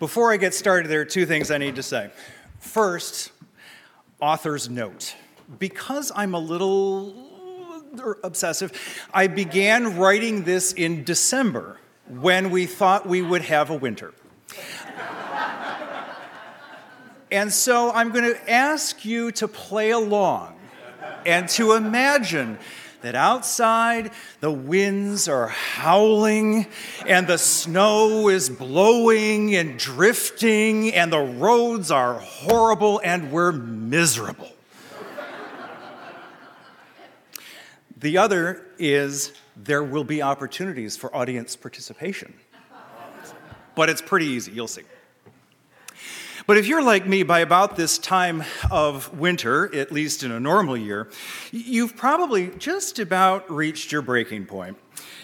Before I get started, there are two things I need to say. First, author's note. Because I'm a little obsessive, I began writing this in December when we thought we would have a winter. and so I'm going to ask you to play along and to imagine that outside the winds are howling and the snow is blowing and drifting and the roads are horrible and we're miserable. the other is there will be opportunities for audience participation. But it's pretty easy, you'll see. But if you're like me, by about this time of winter, at least in a normal year, you've probably just about reached your breaking point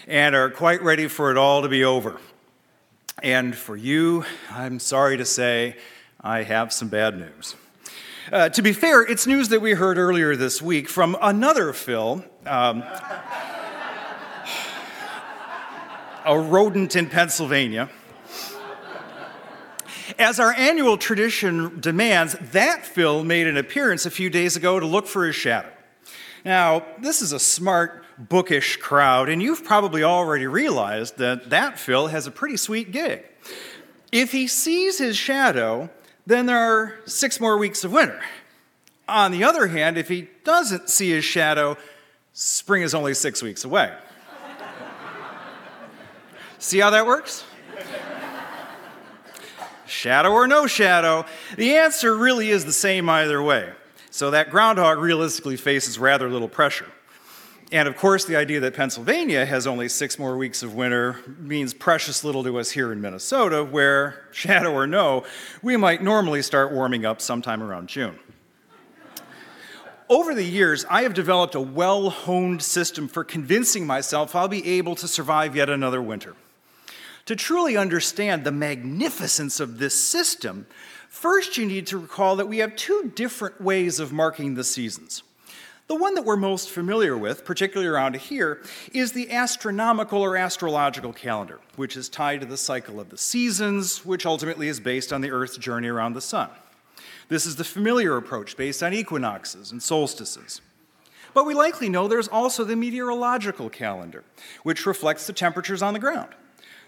and are quite ready for it all to be over. And for you, I'm sorry to say, I have some bad news. Uh, to be fair, it's news that we heard earlier this week from another Phil, um, a rodent in Pennsylvania as our annual tradition demands, that Phil made an appearance a few days ago to look for his shadow. Now, this is a smart, bookish crowd, and you've probably already realized that that Phil has a pretty sweet gig. If he sees his shadow, then there are six more weeks of winter. On the other hand, if he doesn't see his shadow, spring is only six weeks away. see how that works? Shadow or no shadow, the answer really is the same either way. So that groundhog realistically faces rather little pressure. And of course, the idea that Pennsylvania has only six more weeks of winter means precious little to us here in Minnesota, where, shadow or no, we might normally start warming up sometime around June. Over the years, I have developed a well honed system for convincing myself I'll be able to survive yet another winter. To truly understand the magnificence of this system, first you need to recall that we have two different ways of marking the seasons. The one that we're most familiar with, particularly around here, is the astronomical or astrological calendar, which is tied to the cycle of the seasons, which ultimately is based on the Earth's journey around the sun. This is the familiar approach based on equinoxes and solstices. But we likely know there's also the meteorological calendar, which reflects the temperatures on the ground.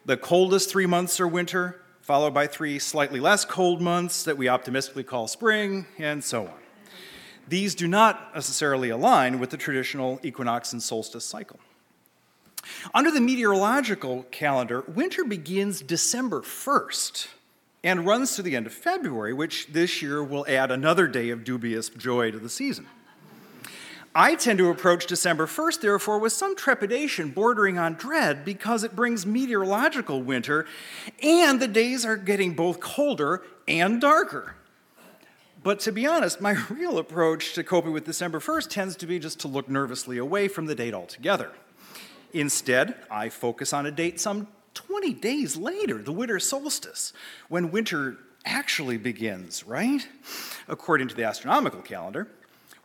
The coldest three months are winter, followed by three slightly less cold months that we optimistically call spring, and so on. These do not necessarily align with the traditional equinox and solstice cycle. Under the meteorological calendar, winter begins December 1st and runs to the end of February, which this year will add another day of dubious joy to the season. I tend to approach December 1st, therefore, with some trepidation bordering on dread because it brings meteorological winter and the days are getting both colder and darker. But to be honest, my real approach to coping with December 1st tends to be just to look nervously away from the date altogether. Instead, I focus on a date some 20 days later, the winter solstice, when winter actually begins, right? According to the astronomical calendar.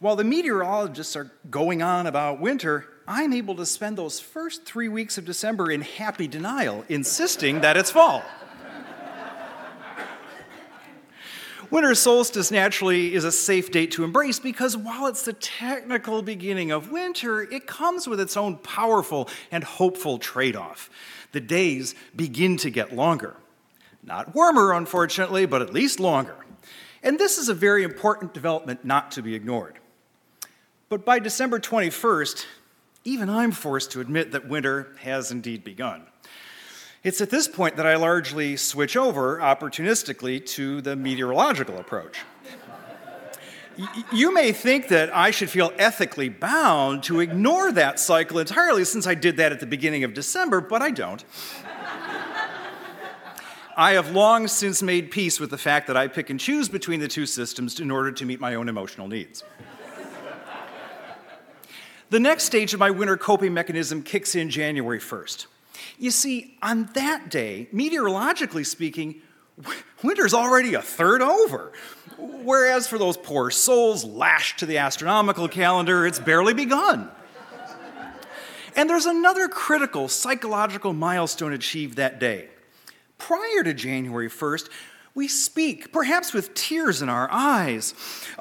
While the meteorologists are going on about winter, I'm able to spend those first three weeks of December in happy denial, insisting that it's fall. Winter solstice naturally is a safe date to embrace because while it's the technical beginning of winter, it comes with its own powerful and hopeful trade off. The days begin to get longer. Not warmer, unfortunately, but at least longer. And this is a very important development not to be ignored. But by December 21st, even I'm forced to admit that winter has indeed begun. It's at this point that I largely switch over opportunistically to the meteorological approach. you may think that I should feel ethically bound to ignore that cycle entirely since I did that at the beginning of December, but I don't. I have long since made peace with the fact that I pick and choose between the two systems in order to meet my own emotional needs. The next stage of my winter coping mechanism kicks in January 1st. You see, on that day, meteorologically speaking, winter's already a third over. Whereas for those poor souls lashed to the astronomical calendar, it's barely begun. And there's another critical psychological milestone achieved that day. Prior to January 1st, we speak, perhaps with tears in our eyes,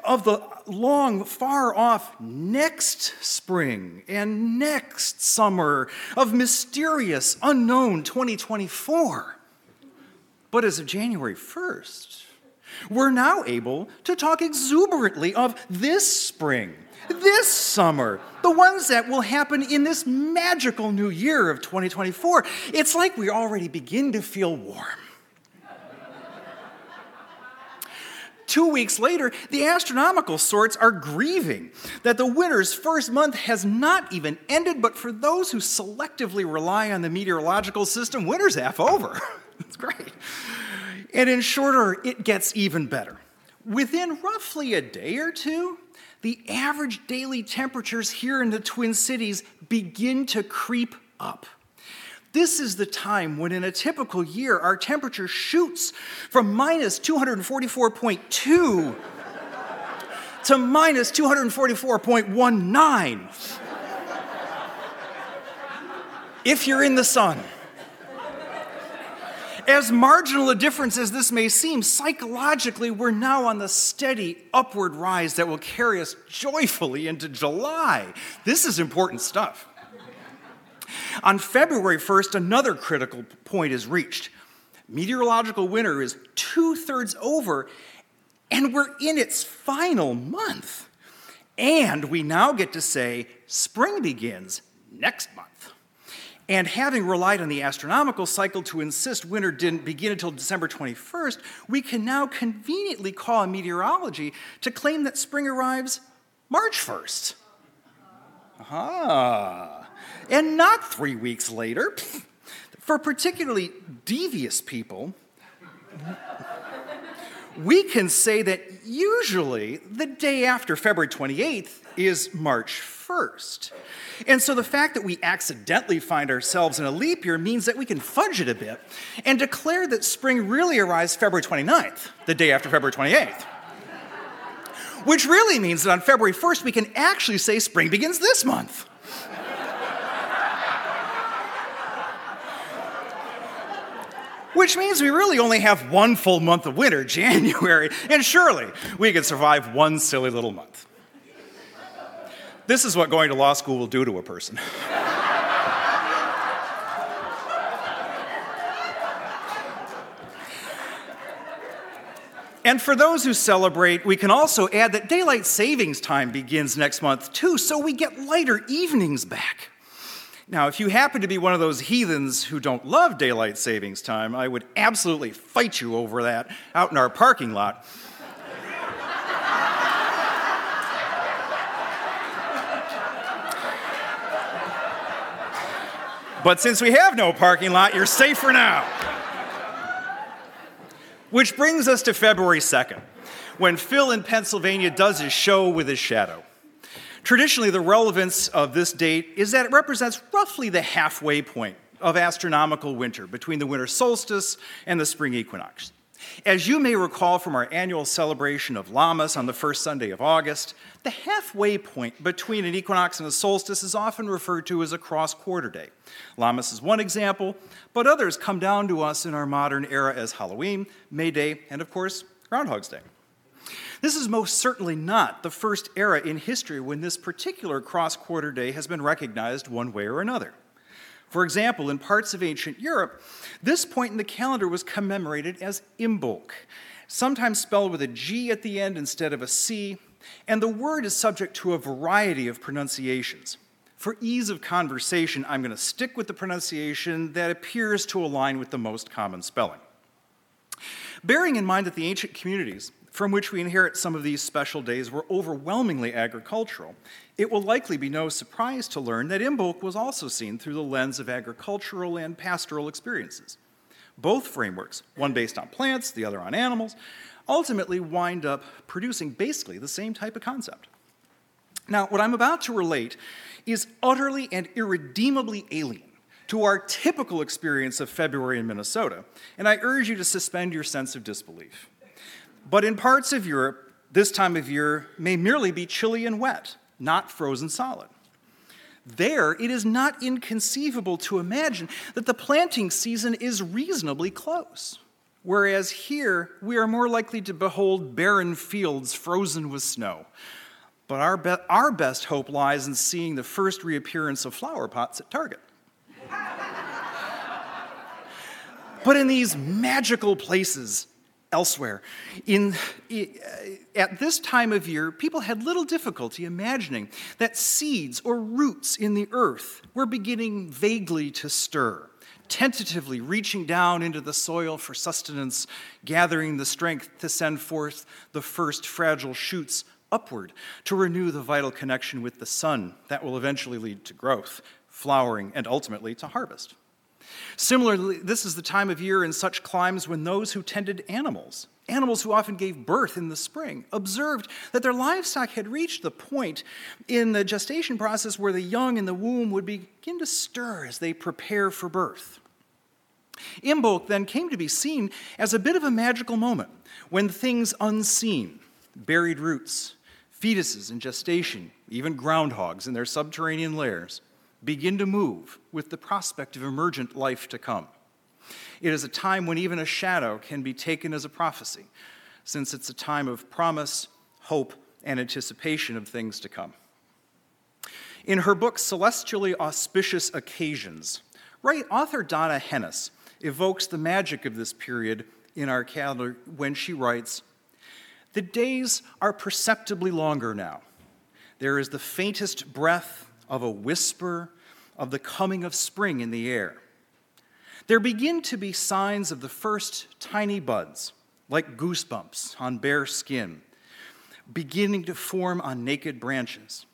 of the long, far off next spring and next summer of mysterious, unknown 2024. But as of January 1st, we're now able to talk exuberantly of this spring, this summer, the ones that will happen in this magical new year of 2024. It's like we already begin to feel warm. Two weeks later, the astronomical sorts are grieving that the winter's first month has not even ended, but for those who selectively rely on the meteorological system, winter's half over. It's great. And in shorter, it gets even better. Within roughly a day or two, the average daily temperatures here in the Twin Cities begin to creep up. This is the time when, in a typical year, our temperature shoots from minus 244.2 to minus 244.19. if you're in the sun. As marginal a difference as this may seem, psychologically, we're now on the steady upward rise that will carry us joyfully into July. This is important stuff. On February 1st, another critical point is reached. Meteorological winter is two thirds over, and we're in its final month. And we now get to say spring begins next month. And having relied on the astronomical cycle to insist winter didn't begin until December 21st, we can now conveniently call on meteorology to claim that spring arrives March 1st. Aha. And not three weeks later. For particularly devious people, we can say that usually the day after February 28th is March 1st. And so the fact that we accidentally find ourselves in a leap year means that we can fudge it a bit and declare that spring really arrives February 29th, the day after February 28th. Which really means that on February 1st, we can actually say spring begins this month. Which means we really only have one full month of winter, January, and surely we could survive one silly little month. This is what going to law school will do to a person. And for those who celebrate, we can also add that daylight savings time begins next month too, so we get lighter evenings back. Now, if you happen to be one of those heathens who don't love daylight savings time, I would absolutely fight you over that out in our parking lot. But since we have no parking lot, you're safe for now. Which brings us to February 2nd, when Phil in Pennsylvania does his show with his shadow. Traditionally, the relevance of this date is that it represents roughly the halfway point of astronomical winter between the winter solstice and the spring equinox. As you may recall from our annual celebration of Lammas on the first Sunday of August, the halfway point between an equinox and a solstice is often referred to as a cross quarter day. Lammas is one example, but others come down to us in our modern era as Halloween, May Day, and of course, Groundhog's Day. This is most certainly not the first era in history when this particular cross quarter day has been recognized one way or another. For example, in parts of ancient Europe, this point in the calendar was commemorated as Imbolc, sometimes spelled with a G at the end instead of a C, and the word is subject to a variety of pronunciations. For ease of conversation, I'm going to stick with the pronunciation that appears to align with the most common spelling. Bearing in mind that the ancient communities from which we inherit some of these special days were overwhelmingly agricultural, it will likely be no surprise to learn that Imbolc was also seen through the lens of agricultural and pastoral experiences. Both frameworks, one based on plants, the other on animals, ultimately wind up producing basically the same type of concept. Now, what I'm about to relate is utterly and irredeemably alien to our typical experience of February in Minnesota, and I urge you to suspend your sense of disbelief. But in parts of Europe, this time of year may merely be chilly and wet, not frozen solid. There, it is not inconceivable to imagine that the planting season is reasonably close. Whereas here, we are more likely to behold barren fields frozen with snow. But our, be- our best hope lies in seeing the first reappearance of flower pots at Target. but in these magical places, elsewhere. In, uh, at this time of year, people had little difficulty imagining that seeds or roots in the earth were beginning vaguely to stir, tentatively reaching down into the soil for sustenance, gathering the strength to send forth the first fragile shoots upward to renew the vital connection with the sun that will eventually lead to growth, flowering, and ultimately to harvest. Similarly, this is the time of year in such climes when those who tended animals, animals who often gave birth in the spring, observed that their livestock had reached the point in the gestation process where the young in the womb would begin to stir as they prepare for birth. Imbolc then came to be seen as a bit of a magical moment when things unseen, buried roots, fetuses in gestation, even groundhogs in their subterranean lairs, begin to move with the prospect of emergent life to come. It is a time when even a shadow can be taken as a prophecy, since it's a time of promise, hope, and anticipation of things to come. In her book, Celestially Auspicious Occasions, right, author Donna Henes evokes the magic of this period in our calendar when she writes The days are perceptibly longer now. There is the faintest breath of a whisper of the coming of spring in the air. There begin to be signs of the first tiny buds, like goosebumps on bare skin, beginning to form on naked branches.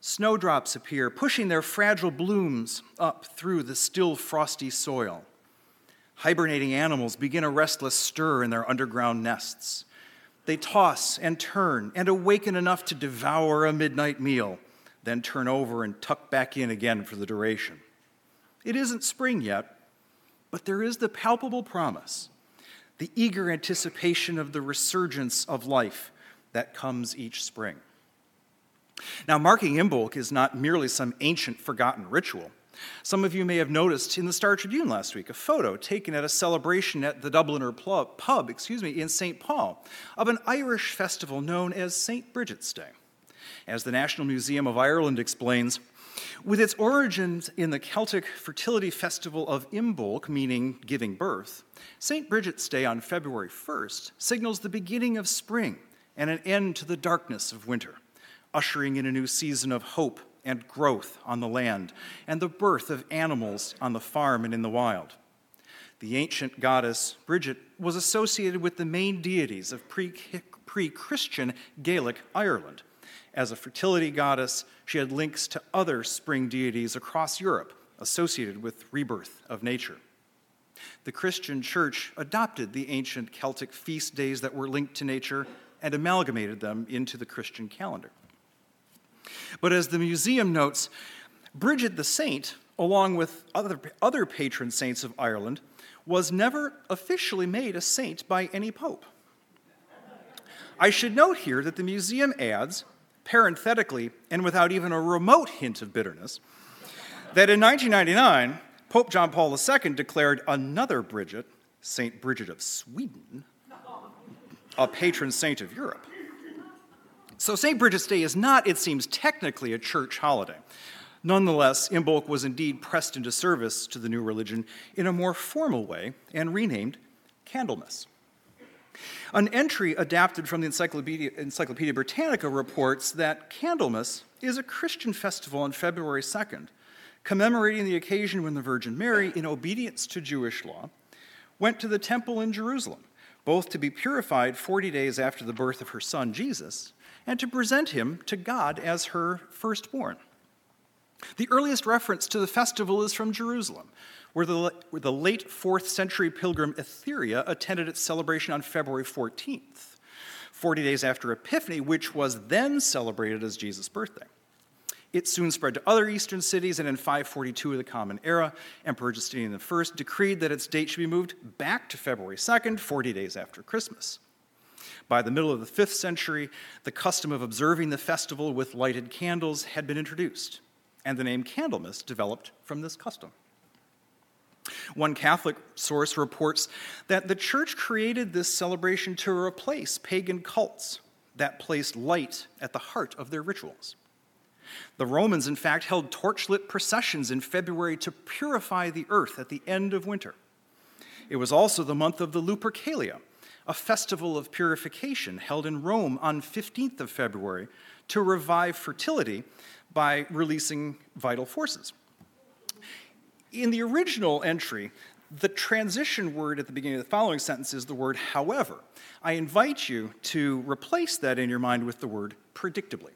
Snowdrops appear, pushing their fragile blooms up through the still frosty soil. Hibernating animals begin a restless stir in their underground nests. They toss and turn and awaken enough to devour a midnight meal then turn over and tuck back in again for the duration. It isn't spring yet, but there is the palpable promise, the eager anticipation of the resurgence of life that comes each spring. Now, marking Imbolc is not merely some ancient forgotten ritual. Some of you may have noticed in the Star Tribune last week a photo taken at a celebration at the Dubliner pub, excuse me, in St. Paul of an Irish festival known as St. Bridget's Day. As the National Museum of Ireland explains, with its origins in the Celtic fertility festival of Imbolc, meaning giving birth, St. Bridget's Day on February 1st signals the beginning of spring and an end to the darkness of winter, ushering in a new season of hope and growth on the land and the birth of animals on the farm and in the wild. The ancient goddess Bridget was associated with the main deities of pre Christian Gaelic Ireland as a fertility goddess, she had links to other spring deities across Europe associated with rebirth of nature. The Christian church adopted the ancient Celtic feast days that were linked to nature and amalgamated them into the Christian calendar. But as the museum notes, Bridget the Saint, along with other, other patron saints of Ireland, was never officially made a saint by any pope. I should note here that the museum adds parenthetically, and without even a remote hint of bitterness, that in 1999, Pope John Paul II declared another Bridget, St. Bridget of Sweden, a patron saint of Europe. So St. Bridget's Day is not, it seems, technically a church holiday. Nonetheless, Imbolc was indeed pressed into service to the new religion in a more formal way and renamed Candlemas. An entry adapted from the Encyclopedia, Encyclopedia Britannica reports that Candlemas is a Christian festival on February 2nd, commemorating the occasion when the Virgin Mary, in obedience to Jewish law, went to the temple in Jerusalem, both to be purified 40 days after the birth of her son Jesus and to present him to God as her firstborn. The earliest reference to the festival is from Jerusalem, where the, where the late 4th century pilgrim Etheria attended its celebration on February 14th, 40 days after Epiphany, which was then celebrated as Jesus' birthday. It soon spread to other eastern cities, and in 542 of the Common Era, Emperor Justinian I decreed that its date should be moved back to February 2nd, 40 days after Christmas. By the middle of the 5th century, the custom of observing the festival with lighted candles had been introduced, and the name Candlemas developed from this custom. One Catholic source reports that the church created this celebration to replace pagan cults that placed light at the heart of their rituals. The Romans, in fact, held torchlit processions in February to purify the earth at the end of winter. It was also the month of the Lupercalia, a festival of purification held in Rome on 15th of February to revive fertility by releasing vital forces. In the original entry, the transition word at the beginning of the following sentence is the word however. I invite you to replace that in your mind with the word predictably.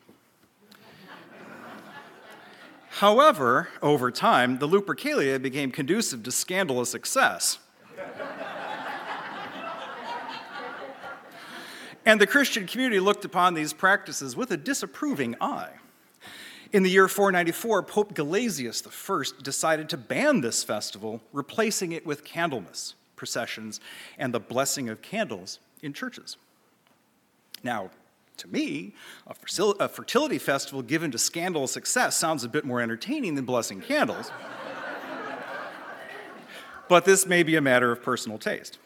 However, over time, the Lupercalia became conducive to scandalous excess. and the Christian community looked upon these practices with a disapproving eye. In the year 494, Pope Gelasius I decided to ban this festival, replacing it with Candlemas processions and the blessing of candles in churches. Now, to me, a fertility festival given to scandalous success sounds a bit more entertaining than blessing candles. but this may be a matter of personal taste.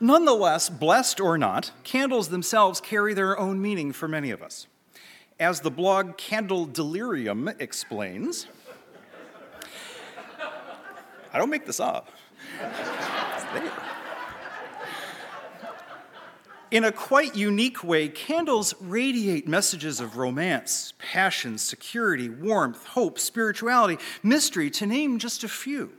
Nonetheless, blessed or not, candles themselves carry their own meaning for many of us. As the blog Candle Delirium explains, I don't make this up. In a quite unique way, candles radiate messages of romance, passion, security, warmth, hope, spirituality, mystery, to name just a few.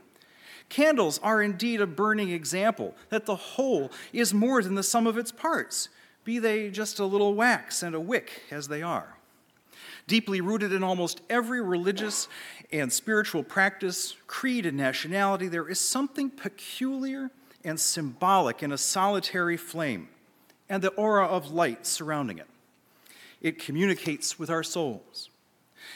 Candles are indeed a burning example that the whole is more than the sum of its parts, be they just a little wax and a wick as they are. Deeply rooted in almost every religious and spiritual practice, creed, and nationality, there is something peculiar and symbolic in a solitary flame and the aura of light surrounding it. It communicates with our souls.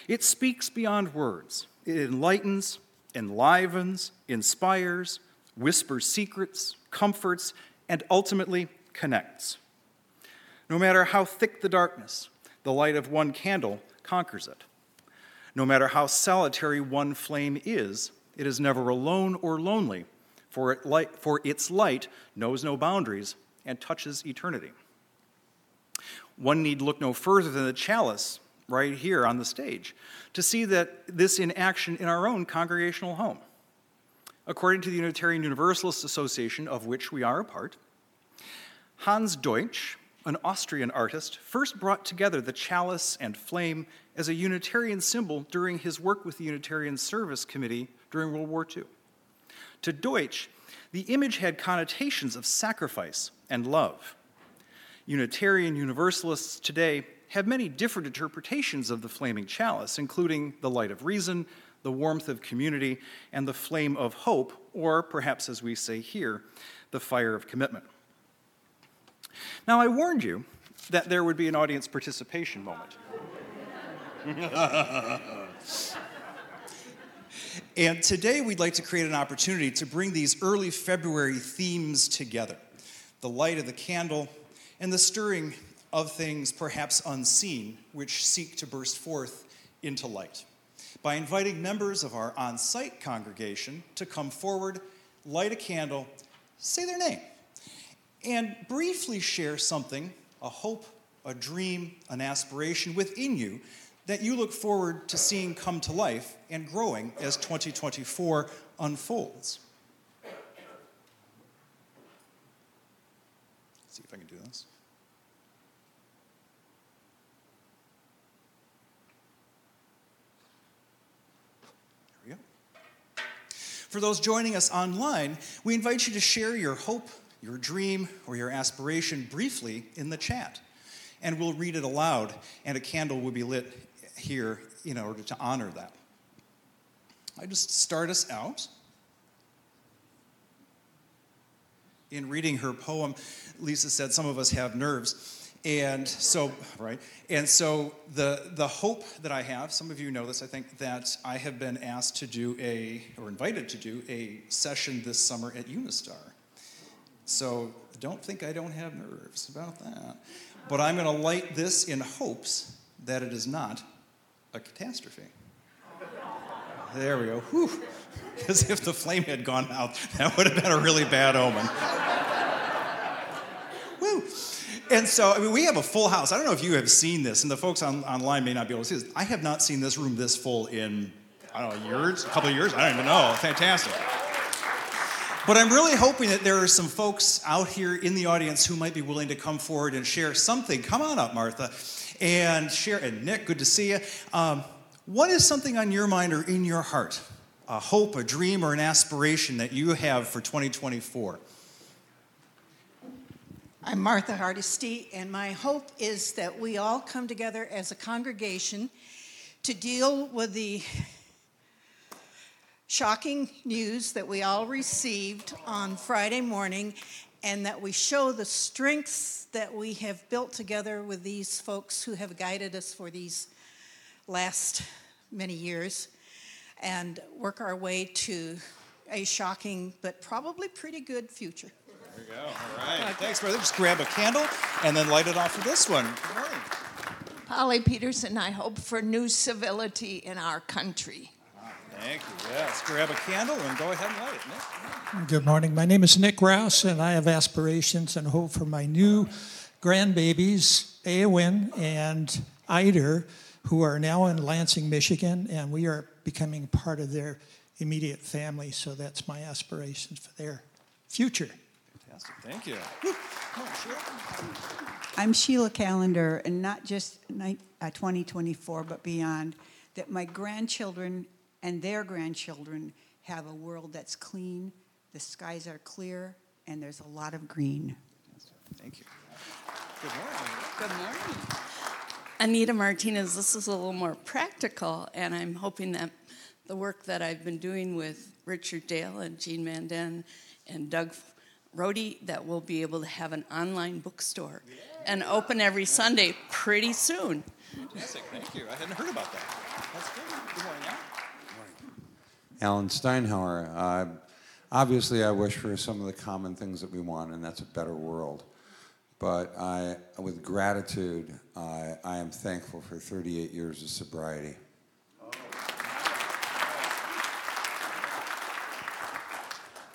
It speaks beyond words. It enlightens, enlivens, inspires, whispers secrets, comforts, and ultimately connects. No matter how thick the darkness, the light of one candle conquers it. No matter how solitary one flame is, it is never alone or lonely, for, it light, for its light knows no boundaries and touches eternity. One need look no further than the chalice right here on the stage to see that this in action in our own congregational home. According to the Unitarian Universalist Association, of which we are a part, Hans Deutsch, an Austrian artist, first brought together the chalice and flame as a Unitarian symbol during his work with the Unitarian Service Committee during World War II. To Deutsch, the image had connotations of sacrifice and love. Unitarian Universalists today have many different interpretations of the flaming chalice, including the light of reason, the warmth of community, and the flame of hope, or perhaps as we say here, the fire of commitment. Now, I warned you that there would be an audience participation moment. and today we'd like to create an opportunity to bring these early February themes together the light of the candle, and the stirring of things perhaps unseen, which seek to burst forth into light. By inviting members of our on site congregation to come forward, light a candle, say their name, and briefly share something a hope, a dream, an aspiration within you that you look forward to seeing come to life and growing as 2024 unfolds. see if I can do this. For those joining us online, we invite you to share your hope, your dream, or your aspiration briefly in the chat. And we'll read it aloud, and a candle will be lit here in order to honor that. I just start us out in reading her poem. Lisa said some of us have nerves. And so, right, and so the, the hope that I have, some of you know this, I think, that I have been asked to do a, or invited to do a session this summer at Unistar. So don't think I don't have nerves about that. But I'm going to light this in hopes that it is not a catastrophe. There we go. Whew. As if the flame had gone out. That would have been a really bad omen. Woo. And so, I mean, we have a full house. I don't know if you have seen this, and the folks on, online may not be able to see this. I have not seen this room this full in, I don't know, years, a couple of years. I don't even know. Fantastic. But I'm really hoping that there are some folks out here in the audience who might be willing to come forward and share something. Come on up, Martha, and share. And Nick, good to see you. Um, what is something on your mind or in your heart? A hope, a dream, or an aspiration that you have for 2024? I'm Martha Hardesty, and my hope is that we all come together as a congregation to deal with the shocking news that we all received on Friday morning, and that we show the strengths that we have built together with these folks who have guided us for these last many years, and work our way to a shocking but probably pretty good future. There you go. All right. Thanks, brother. Just grab a candle and then light it off for this one. Good morning. Polly Peterson, I hope for new civility in our country. Thank you. Yes. Grab a candle and go ahead and light it, Nick. Good morning. My name is Nick Rouse, and I have aspirations and hope for my new grandbabies, Eowyn and Eider, who are now in Lansing, Michigan, and we are becoming part of their immediate family. So that's my aspirations for their future. Fantastic. Thank you. I'm Sheila Calendar, and not just uh, 2024, but beyond, that my grandchildren and their grandchildren have a world that's clean, the skies are clear, and there's a lot of green. Thank you. Good morning. Good morning. Anita Martinez, this is a little more practical, and I'm hoping that the work that I've been doing with Richard Dale and Jean Manden and Doug Rody, that we'll be able to have an online bookstore and open every Sunday pretty soon. Fantastic. Thank you. I hadn't heard about that. That's good. Good morning, Al. Alan Steinhauer. Uh, obviously, I wish for some of the common things that we want, and that's a better world. But I, with gratitude, I, I am thankful for 38 years of sobriety.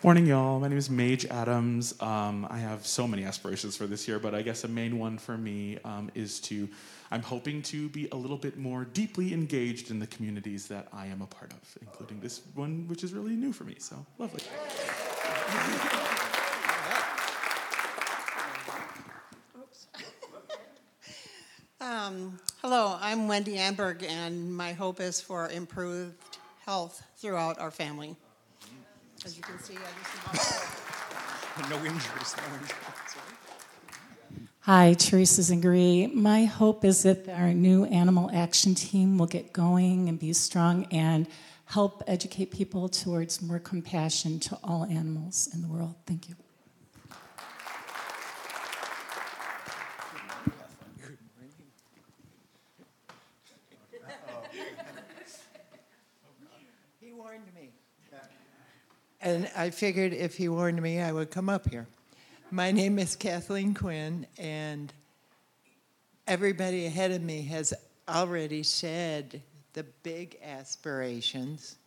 Morning, y'all. My name is Mage Adams. Um, I have so many aspirations for this year, but I guess a main one for me um, is to, I'm hoping to be a little bit more deeply engaged in the communities that I am a part of, including this one, which is really new for me. So lovely. Um, hello, I'm Wendy Amberg, and my hope is for improved health throughout our family. As you can see, I just No injuries. No injuries. Hi, Teresa Zingery. My hope is that our new animal action team will get going and be strong and help educate people towards more compassion to all animals in the world. Thank you. He warned me. And I figured if he warned me, I would come up here. My name is Kathleen Quinn, and everybody ahead of me has already said the big aspirations,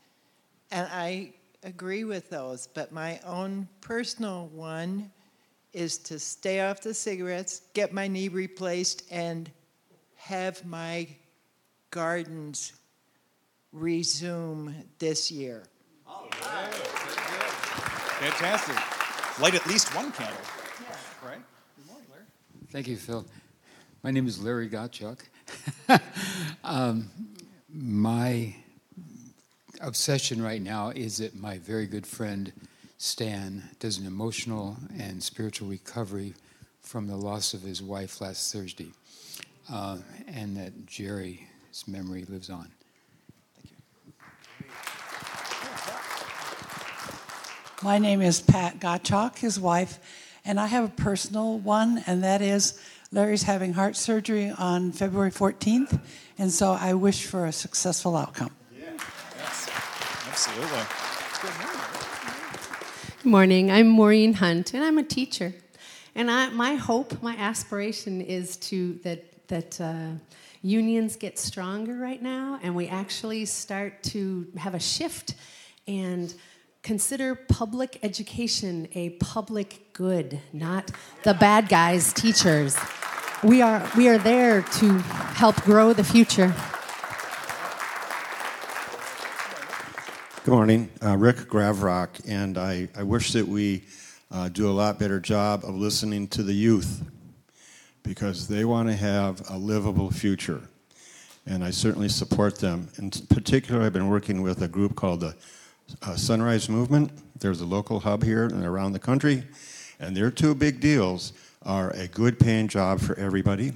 and I agree with those. But my own personal one is to stay off the cigarettes, get my knee replaced, and have my gardens resume this year. Fantastic. Light at least one candle. Right? Good morning, Larry. Thank you, Phil. My name is Larry Gottschalk. um, my obsession right now is that my very good friend Stan does an emotional and spiritual recovery from the loss of his wife last Thursday, uh, and that Jerry his memory lives on. Thank you. My name is Pat Gottschalk, his wife, and I have a personal one, and that is Larry's having heart surgery on February 14th, and so I wish for a successful outcome. Yes, absolutely. Good morning. I'm Maureen Hunt, and I'm a teacher. And I, my hope, my aspiration is to that that uh, unions get stronger right now, and we actually start to have a shift and consider public education a public good, not the bad guys, teachers. We are, we are there to help grow the future. Good morning, uh, Rick Gravrock, and I, I wish that we uh, do a lot better job of listening to the youth because they want to have a livable future. And I certainly support them. In particular, I've been working with a group called the uh, Sunrise Movement. There's a local hub here and around the country, and their two big deals are a good paying job for everybody,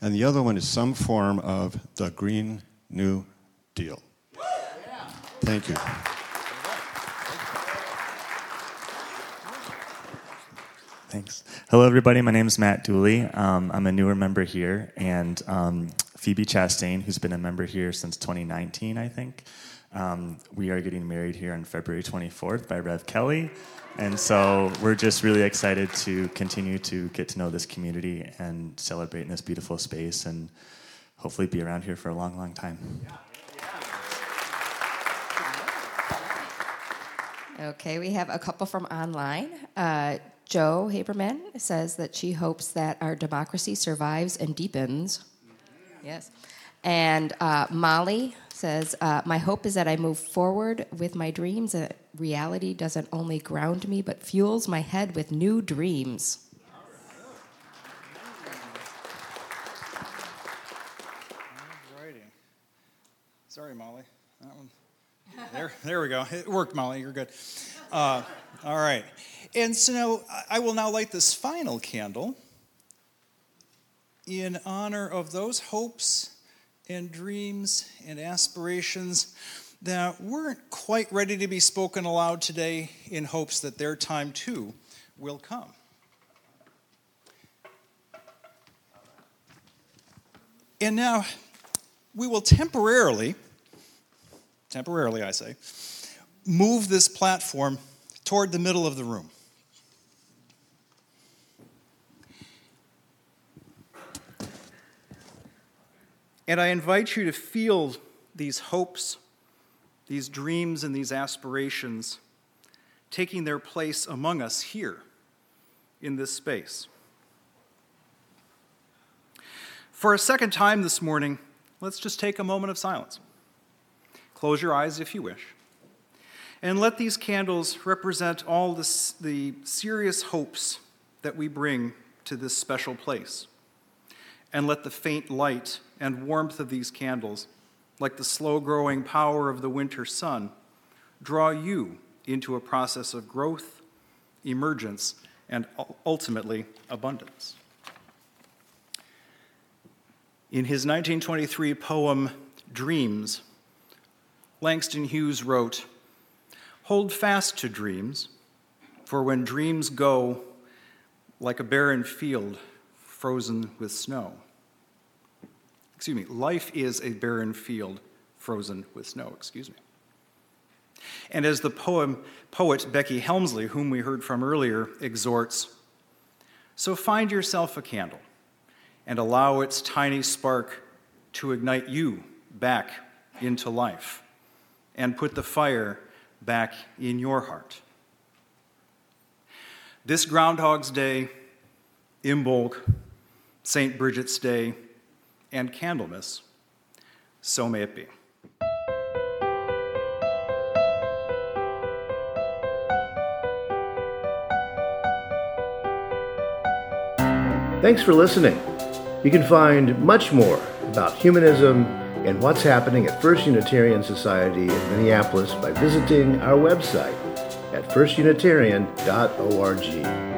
and the other one is some form of the Green New Deal. Thank you. Thanks. Hello, everybody. My name is Matt Dooley. Um, I'm a newer member here, and um, Phoebe Chastain, who's been a member here since 2019, I think. Um, we are getting married here on February 24th by Rev Kelly. And so we're just really excited to continue to get to know this community and celebrate in this beautiful space and hopefully be around here for a long, long time. Okay, we have a couple from online. Uh, Joe Haberman says that she hopes that our democracy survives and deepens. Yes. And uh, Molly says, uh, My hope is that I move forward with my dreams, that reality doesn't only ground me, but fuels my head with new dreams. Alrighty. Sorry, Molly. That one. There, there we go. It worked, Molly. You're good. Uh, all right. And so I will now light this final candle in honor of those hopes and dreams and aspirations that weren't quite ready to be spoken aloud today in hopes that their time too will come. And now we will temporarily, temporarily I say, move this platform toward the middle of the room. And I invite you to feel these hopes, these dreams, and these aspirations taking their place among us here in this space. For a second time this morning, let's just take a moment of silence. Close your eyes if you wish. And let these candles represent all the serious hopes that we bring to this special place. And let the faint light and warmth of these candles, like the slow growing power of the winter sun, draw you into a process of growth, emergence, and ultimately abundance. In his 1923 poem, Dreams, Langston Hughes wrote, Hold fast to dreams, for when dreams go like a barren field frozen with snow, excuse me, life is a barren field frozen with snow, excuse me. And as the poem, poet Becky Hemsley, whom we heard from earlier, exhorts, so find yourself a candle and allow its tiny spark to ignite you back into life and put the fire back in your heart. This Groundhog's Day, Imbolc, St. Bridget's Day, and Candlemas, so may it be. Thanks for listening. You can find much more about humanism and what's happening at First Unitarian Society in Minneapolis by visiting our website at firstunitarian.org.